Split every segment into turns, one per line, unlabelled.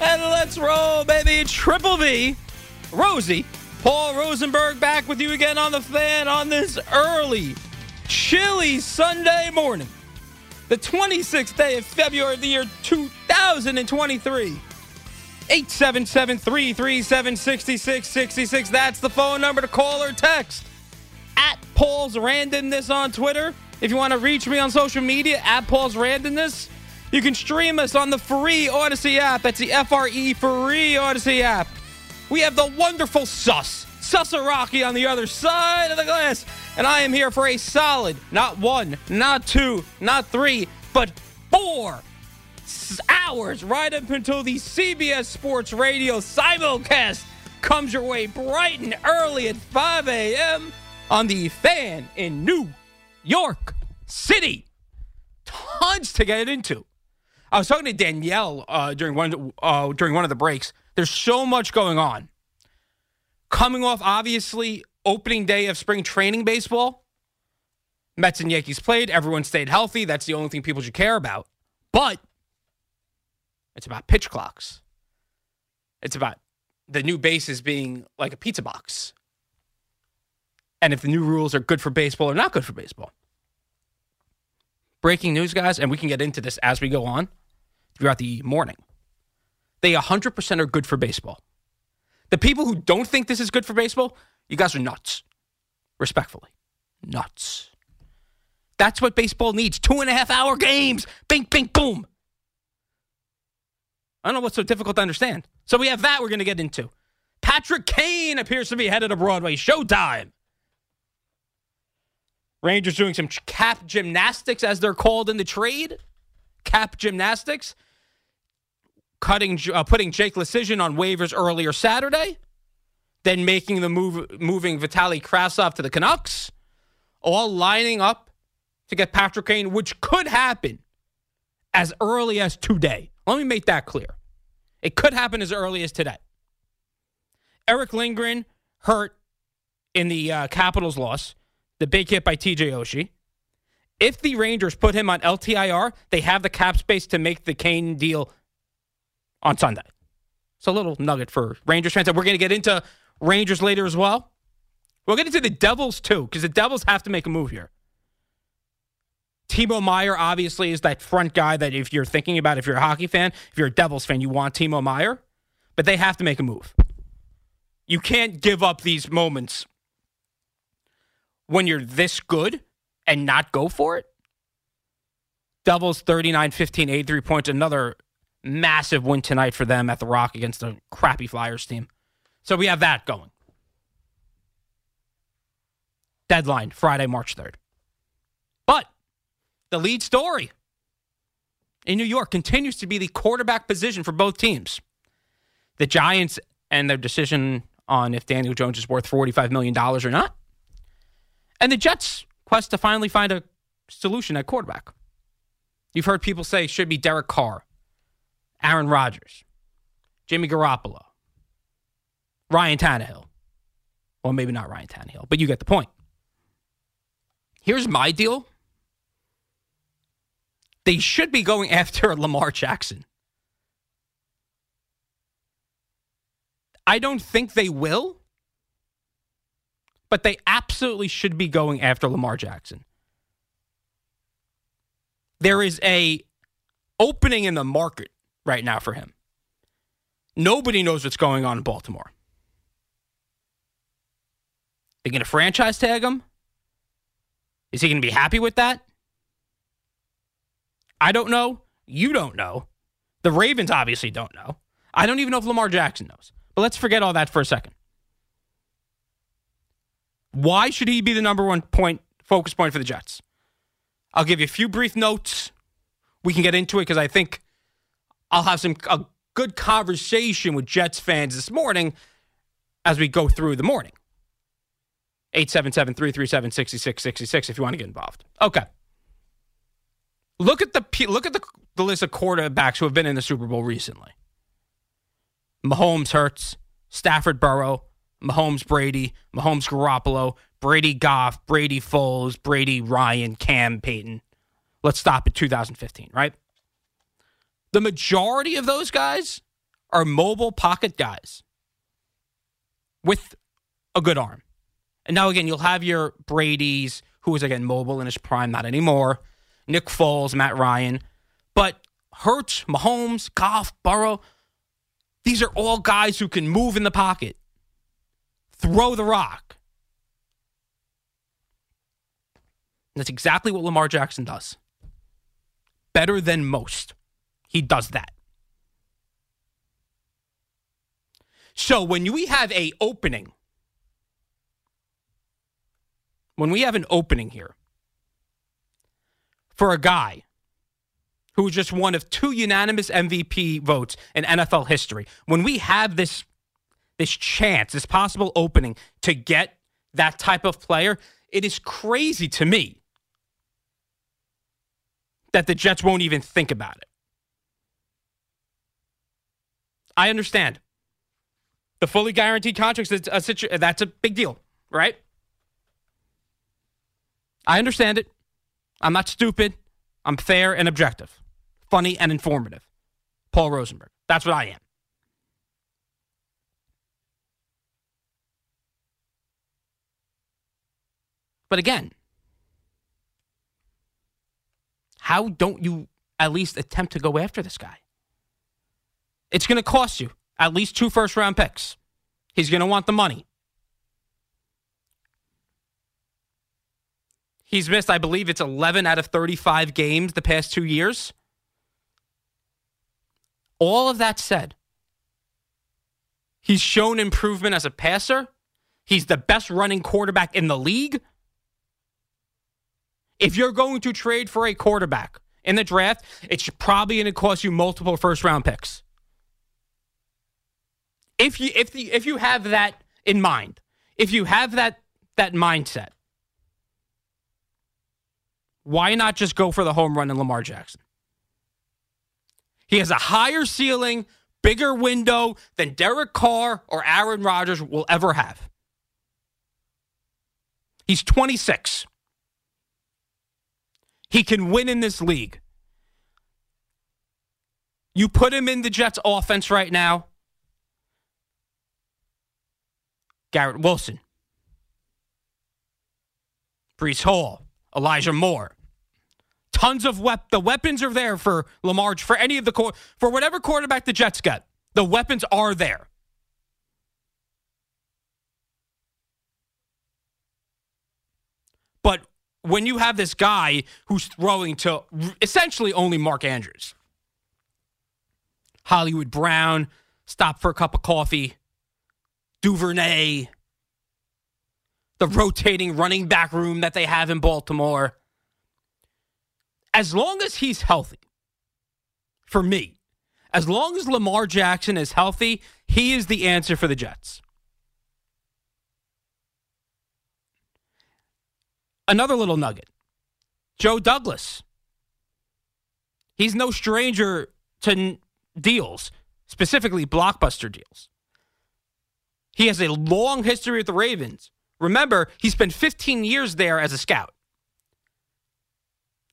And let's roll, baby. Triple V, Rosie, Paul Rosenberg back with you again on the fan on this early, chilly Sunday morning. The 26th day of February of the year 2023. 877 337 6666. That's the phone number to call or text. At Paul's Randomness on Twitter. If you want to reach me on social media, at Paul's Randomness. You can stream us on the free Audacy app. That's the FRE free Audacy app. We have the wonderful Sus, Susaraki on the other side of the glass. And I am here for a solid, not one, not two, not three, but four hours right up until the CBS Sports Radio simulcast comes your way bright and early at 5 a.m. on the fan in New York City. Tons to get into. I was talking to Danielle uh, during one uh, during one of the breaks. There's so much going on. Coming off, obviously, opening day of spring training baseball. Mets and Yankees played. Everyone stayed healthy. That's the only thing people should care about. But it's about pitch clocks. It's about the new bases being like a pizza box. And if the new rules are good for baseball or not good for baseball. Breaking news, guys, and we can get into this as we go on throughout the morning. They 100% are good for baseball. The people who don't think this is good for baseball, you guys are nuts. Respectfully. Nuts. That's what baseball needs. Two and a half hour games. Bing, bing, boom. I don't know what's so difficult to understand. So we have that we're going to get into. Patrick Kane appears to be headed to Broadway. Showtime. Rangers doing some cap gymnastics, as they're called in the trade. Cap gymnastics. Cutting, uh, putting Jake Leschyshyn on waivers earlier Saturday. Then making the move, moving Vitali Kravtsov to the Canucks. All lining up to get Patrick Kane, which could happen as early as today. Let me make that clear. It could happen as early as today. Eric Lindgren hurt in the uh, Capitals loss, the big hit by TJ Oshie. If the Rangers put him on LTIR, they have the cap space to make the Kane deal on Sunday. It's a little nugget for Rangers fans. We're going to get into Rangers later as well. We'll get into the Devils too, because the Devils have to make a move here. Timo Meier obviously is that front guy that if you're thinking about if you're a hockey fan, if you're a Devils fan, you want Timo Meier, but they have to make a move. You can't give up these moments when you're this good and not go for it. Devils 39 15, 83 points. Another massive win tonight for them at the Rock against a crappy Flyers team. So we have that going. Deadline Friday, March 3rd. But the lead story in New York continues to be the quarterback position for both teams. The Giants and their decision on if Daniel Jones is worth $45 million or not. And the Jets' quest to finally find a solution at quarterback. You've heard people say it should be Derek Carr, Aaron Rodgers, Jimmy Garoppolo, Ryan Tannehill. Well, maybe not Ryan Tannehill, but you get the point. Here's my deal they should be going after Lamar Jackson. I don't think they will, but they absolutely should be going after Lamar Jackson. There is a opening in the market right now for him. Nobody knows what's going on in Baltimore. They're going to franchise tag him. Is he going to be happy with that? I don't know. You don't know. The Ravens obviously don't know. I don't even know if Lamar Jackson knows. But let's forget all that for a second. Why should he be the number one point focus point for the Jets? I'll give you a few brief notes. We can get into it because I think I'll have some a good conversation with Jets fans this morning as we go through the morning. 877 337 6666 if you want to get involved. Okay. Look at the look at the, the list of quarterbacks who have been in the Super Bowl recently. Mahomes Hurts, Stafford Burrow, Mahomes Brady, Mahomes Garoppolo, Brady Goff, Brady Foles, Brady Ryan, Cam Peyton. Let's stop at 2015, right? The majority of those guys are mobile pocket guys with a good arm. And now again, you'll have your Brady's, who is again mobile in his prime, not anymore. Nick Foles, Matt Ryan, but Hurts, Mahomes, Goff, Burrow, these are all guys who can move in the pocket, throw the rock. that's exactly what Lamar Jackson does. Better than most. He does that. So when we have a opening, when we have an opening here for a guy who is just one of two unanimous MVP votes in NFL history, when we have this this chance, this possible opening to get that type of player, it is crazy to me that the Jets won't even think about it. I understand. The fully guaranteed contracts, that's a, situ- that's a big deal, right? I understand it. I'm not stupid. I'm fair and objective, funny and informative. Paul Rosenberg. That's what I am. But again, how don't you at least attempt to go after this guy? It's going to cost you at least two first round picks. He's going to want the money. He's missed, I believe it's 11 out of 35 games the past two years. All of that said, he's shown improvement as a passer. He's the best running quarterback in the league. If you're going to trade for a quarterback in the draft, it's probably going to cost you multiple first round picks. If you if the if you have that in mind, if you have that that mindset, why not just go for the home run in Lamar Jackson? He has a higher ceiling, bigger window than Derek Carr or Aaron Rodgers will ever have. He's 26. He can win in this league. You put him in the Jets offense right now. Garrett Wilson, Breece Hall, Elijah Moore. Tons of wep- the weapons are there for Lamar for any of the co- for whatever quarterback the Jets get. The weapons are there. But when you have this guy who's throwing to essentially only Mark Andrews, Hollywood Brown, stop for a cup of coffee, Duvernay, the rotating running back room that they have in Baltimore. As long as he's healthy, for me, as long as Lamar Jackson is healthy, he is the answer for the Jets. Another little nugget Joe Douglas. He's no stranger to deals, specifically blockbuster deals. He has a long history with the Ravens. Remember, he spent 15 years there as a scout.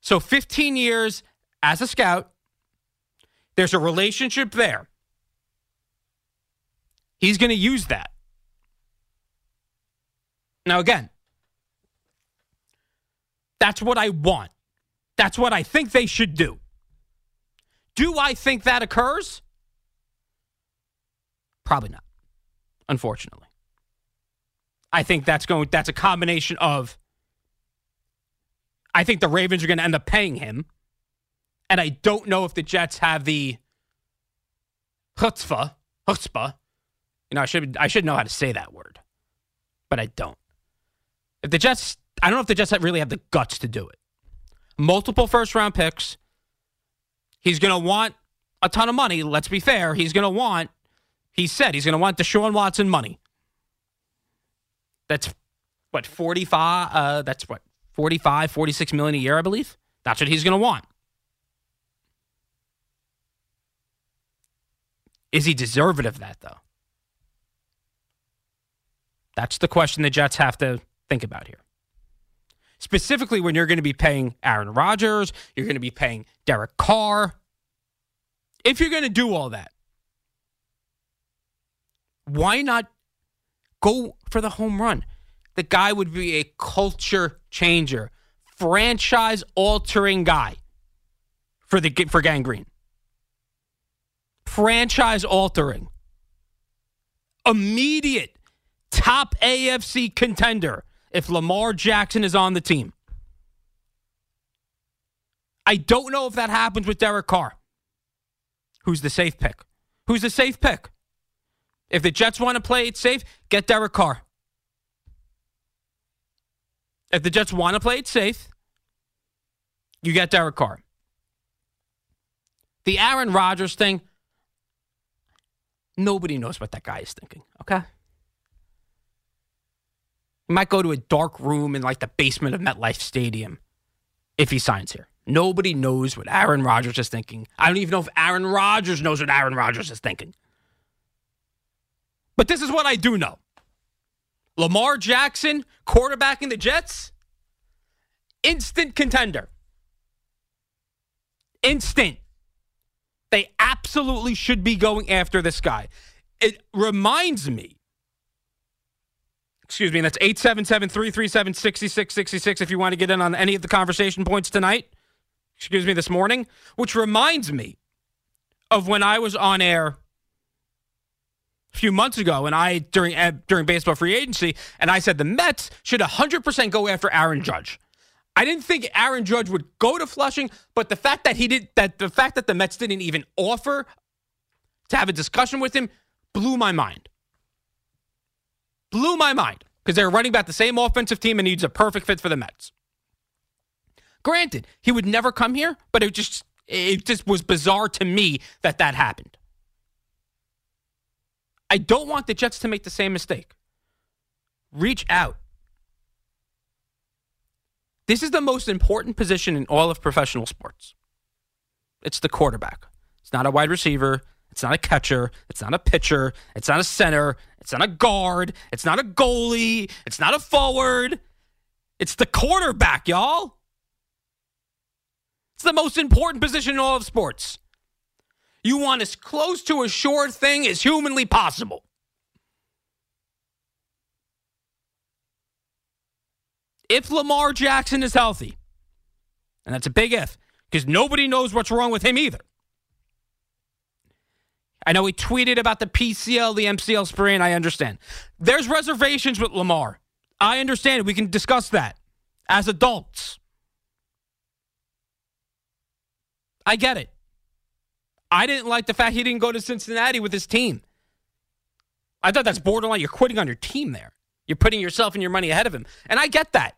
So 15 years as a scout, there's a relationship there. He's going to use that. Now, again, that's what I want. That's what I think they should do. Do I think that occurs? Probably not, unfortunately. I think that's going that's a combination of I think the Ravens are going to end up paying him. And I don't know if the Jets have the chutzpah, chutzpah. You know, I should I should know how to say that word, but I don't. If the Jets I don't know if the Jets really have the guts to do it. Multiple first round picks. He's going to want a ton of money. Let's be fair. He's going to want, he said, he's going to want Deshaun Watson money. That's what, 45? Uh, that's what, 45, 46 million a year, I believe. That's what he's going to want. Is he deserving of that, though? That's the question the Jets have to think about here specifically when you're going to be paying Aaron Rodgers, you're going to be paying Derek Carr. If you're going to do all that, Why not go for the home run? The guy would be a culture changer, franchise altering guy for the for Gang Green. Franchise altering. Immediate top AFC contender if Lamar Jackson is on the team. I don't know if that happens with Derek Carr. Who's the safe pick? Who's the safe pick? If the Jets want to play it safe, get Derek Carr. If the Jets want to play it safe, you get Derek Carr. The Aaron Rodgers thing, nobody knows what that guy is thinking, okay? He might go to a dark room in like the basement of MetLife Stadium if he signs here. Nobody knows what Aaron Rodgers is thinking. I don't even know if Aaron Rodgers knows what Aaron Rodgers is thinking. But this is what I do know Lamar Jackson, quarterbacking the Jets, instant contender. Instant. They absolutely should be going after this guy. It reminds me, excuse me, that's 877 337 6666 if you want to get in on any of the conversation points tonight excuse me, this morning, which reminds me of when I was on air a few months ago and I during uh, during baseball free agency and I said the Mets should 100% go after Aaron Judge. I didn't think Aaron Judge would go to Flushing, but the fact that he did that the fact that the Mets didn't even offer to have a discussion with him blew my mind. Blew my mind because they're running back the same offensive team and he's a perfect fit for the Mets. Granted, he would never come here, but it just it just was bizarre to me that that happened. I don't want the Jets to make the same mistake. Reach out. This is the most important position in all of professional sports. It's the quarterback. It's not a wide receiver. It's not a catcher. It's not a pitcher. It's not a center. It's not a guard. It's not a goalie. It's not a forward. It's the quarterback, y'all. It's the most important position in all of sports. You want as close to a sure thing as humanly possible. If Lamar Jackson is healthy, and that's a big if, because nobody knows what's wrong with him either. I know he tweeted about the PCL, the MCL sprain. I understand. There's reservations with Lamar. I understand. We can discuss that as adults. I get it. I didn't like the fact he didn't go to Cincinnati with his team. I thought that's borderline. You're quitting on your team there. You're putting yourself and your money ahead of him. And I get that.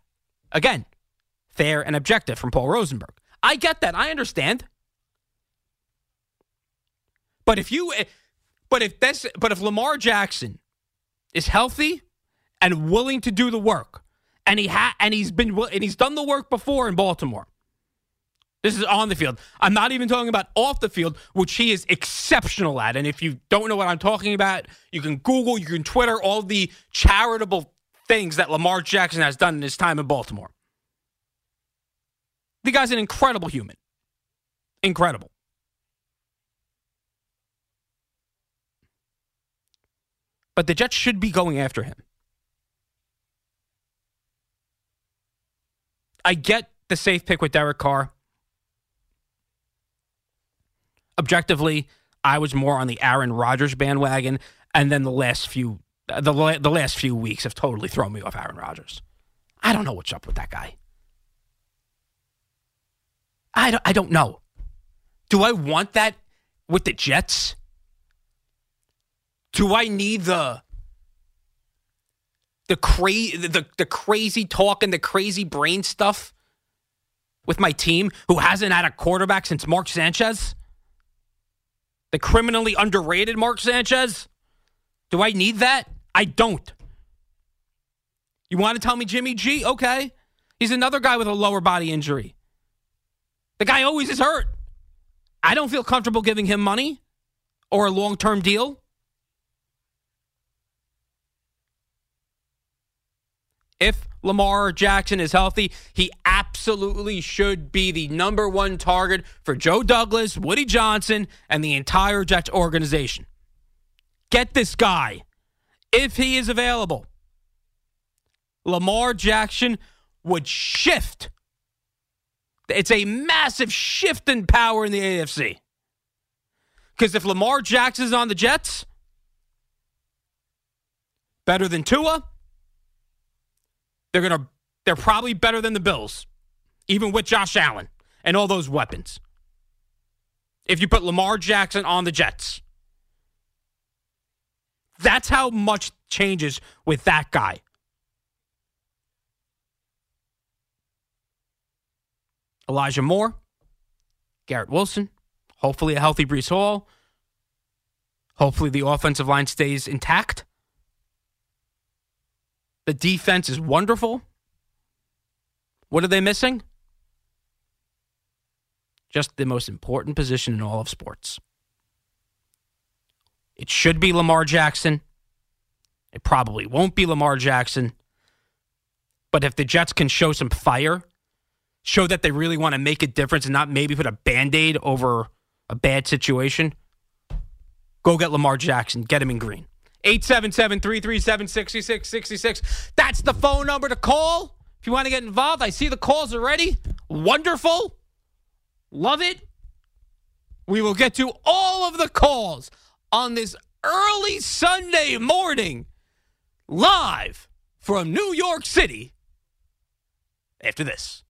Again, fair and objective from Paul Rosenberg. I get that. I understand. But if you eh, but if this but if Lamar Jackson is healthy and willing to do the work and he ha- and he's been and he's done the work before in Baltimore this is on the field. I'm not even talking about off the field, which he is exceptional at. And if you don't know what I'm talking about, you can Google, you can Twitter all the charitable things that Lamar Jackson has done in his time in Baltimore. The guy's an incredible human. Incredible. But the Jets should be going after him. I get the safe pick with Derek Carr objectively, I was more on the Aaron Rodgers bandwagon, and then the last few the the last few weeks have totally thrown me off Aaron Rodgers. I don't know what's up with that guy. I don't, I don't know. Do I want that with the Jets? Do I need the the crazy the, the crazy talk and the crazy brain stuff with my team who hasn't had a quarterback since Mark Sanchez? The criminally underrated Mark Sanchez? Do I need that? I don't. You want to tell me Jimmy G? Okay. He's another guy with a lower body injury. The guy always is hurt. I don't feel comfortable giving him money or a long term deal. If Lamar Jackson is healthy, he absolutely should be the number one target for Joe Douglas, Woody Johnson, and the entire Jets organization. Get this guy if he is available, Lamar Jackson would shift. It's a massive shift in power in the AFC. Because if Lamar Jackson is on the Jets, better than Tua, they're gonna they're probably better than the Bills, even with Josh Allen and all those weapons. If you put Lamar Jackson on the Jets. That's how much changes with that guy. Elijah Moore, Garrett Wilson, hopefully a healthy Breece Hall. Hopefully the offensive line stays intact. The defense is wonderful. What are they missing? Just the most important position in all of sports. It should be Lamar Jackson. It probably won't be Lamar Jackson. But if the Jets can show some fire, show that they really want to make a difference and not maybe put a band aid over a bad situation, go get Lamar Jackson. Get him in green. 877 337 6666. That's the phone number to call if you want to get involved. I see the calls already. Wonderful. Love it. We will get to all of the calls on this early Sunday morning live from New York City after this.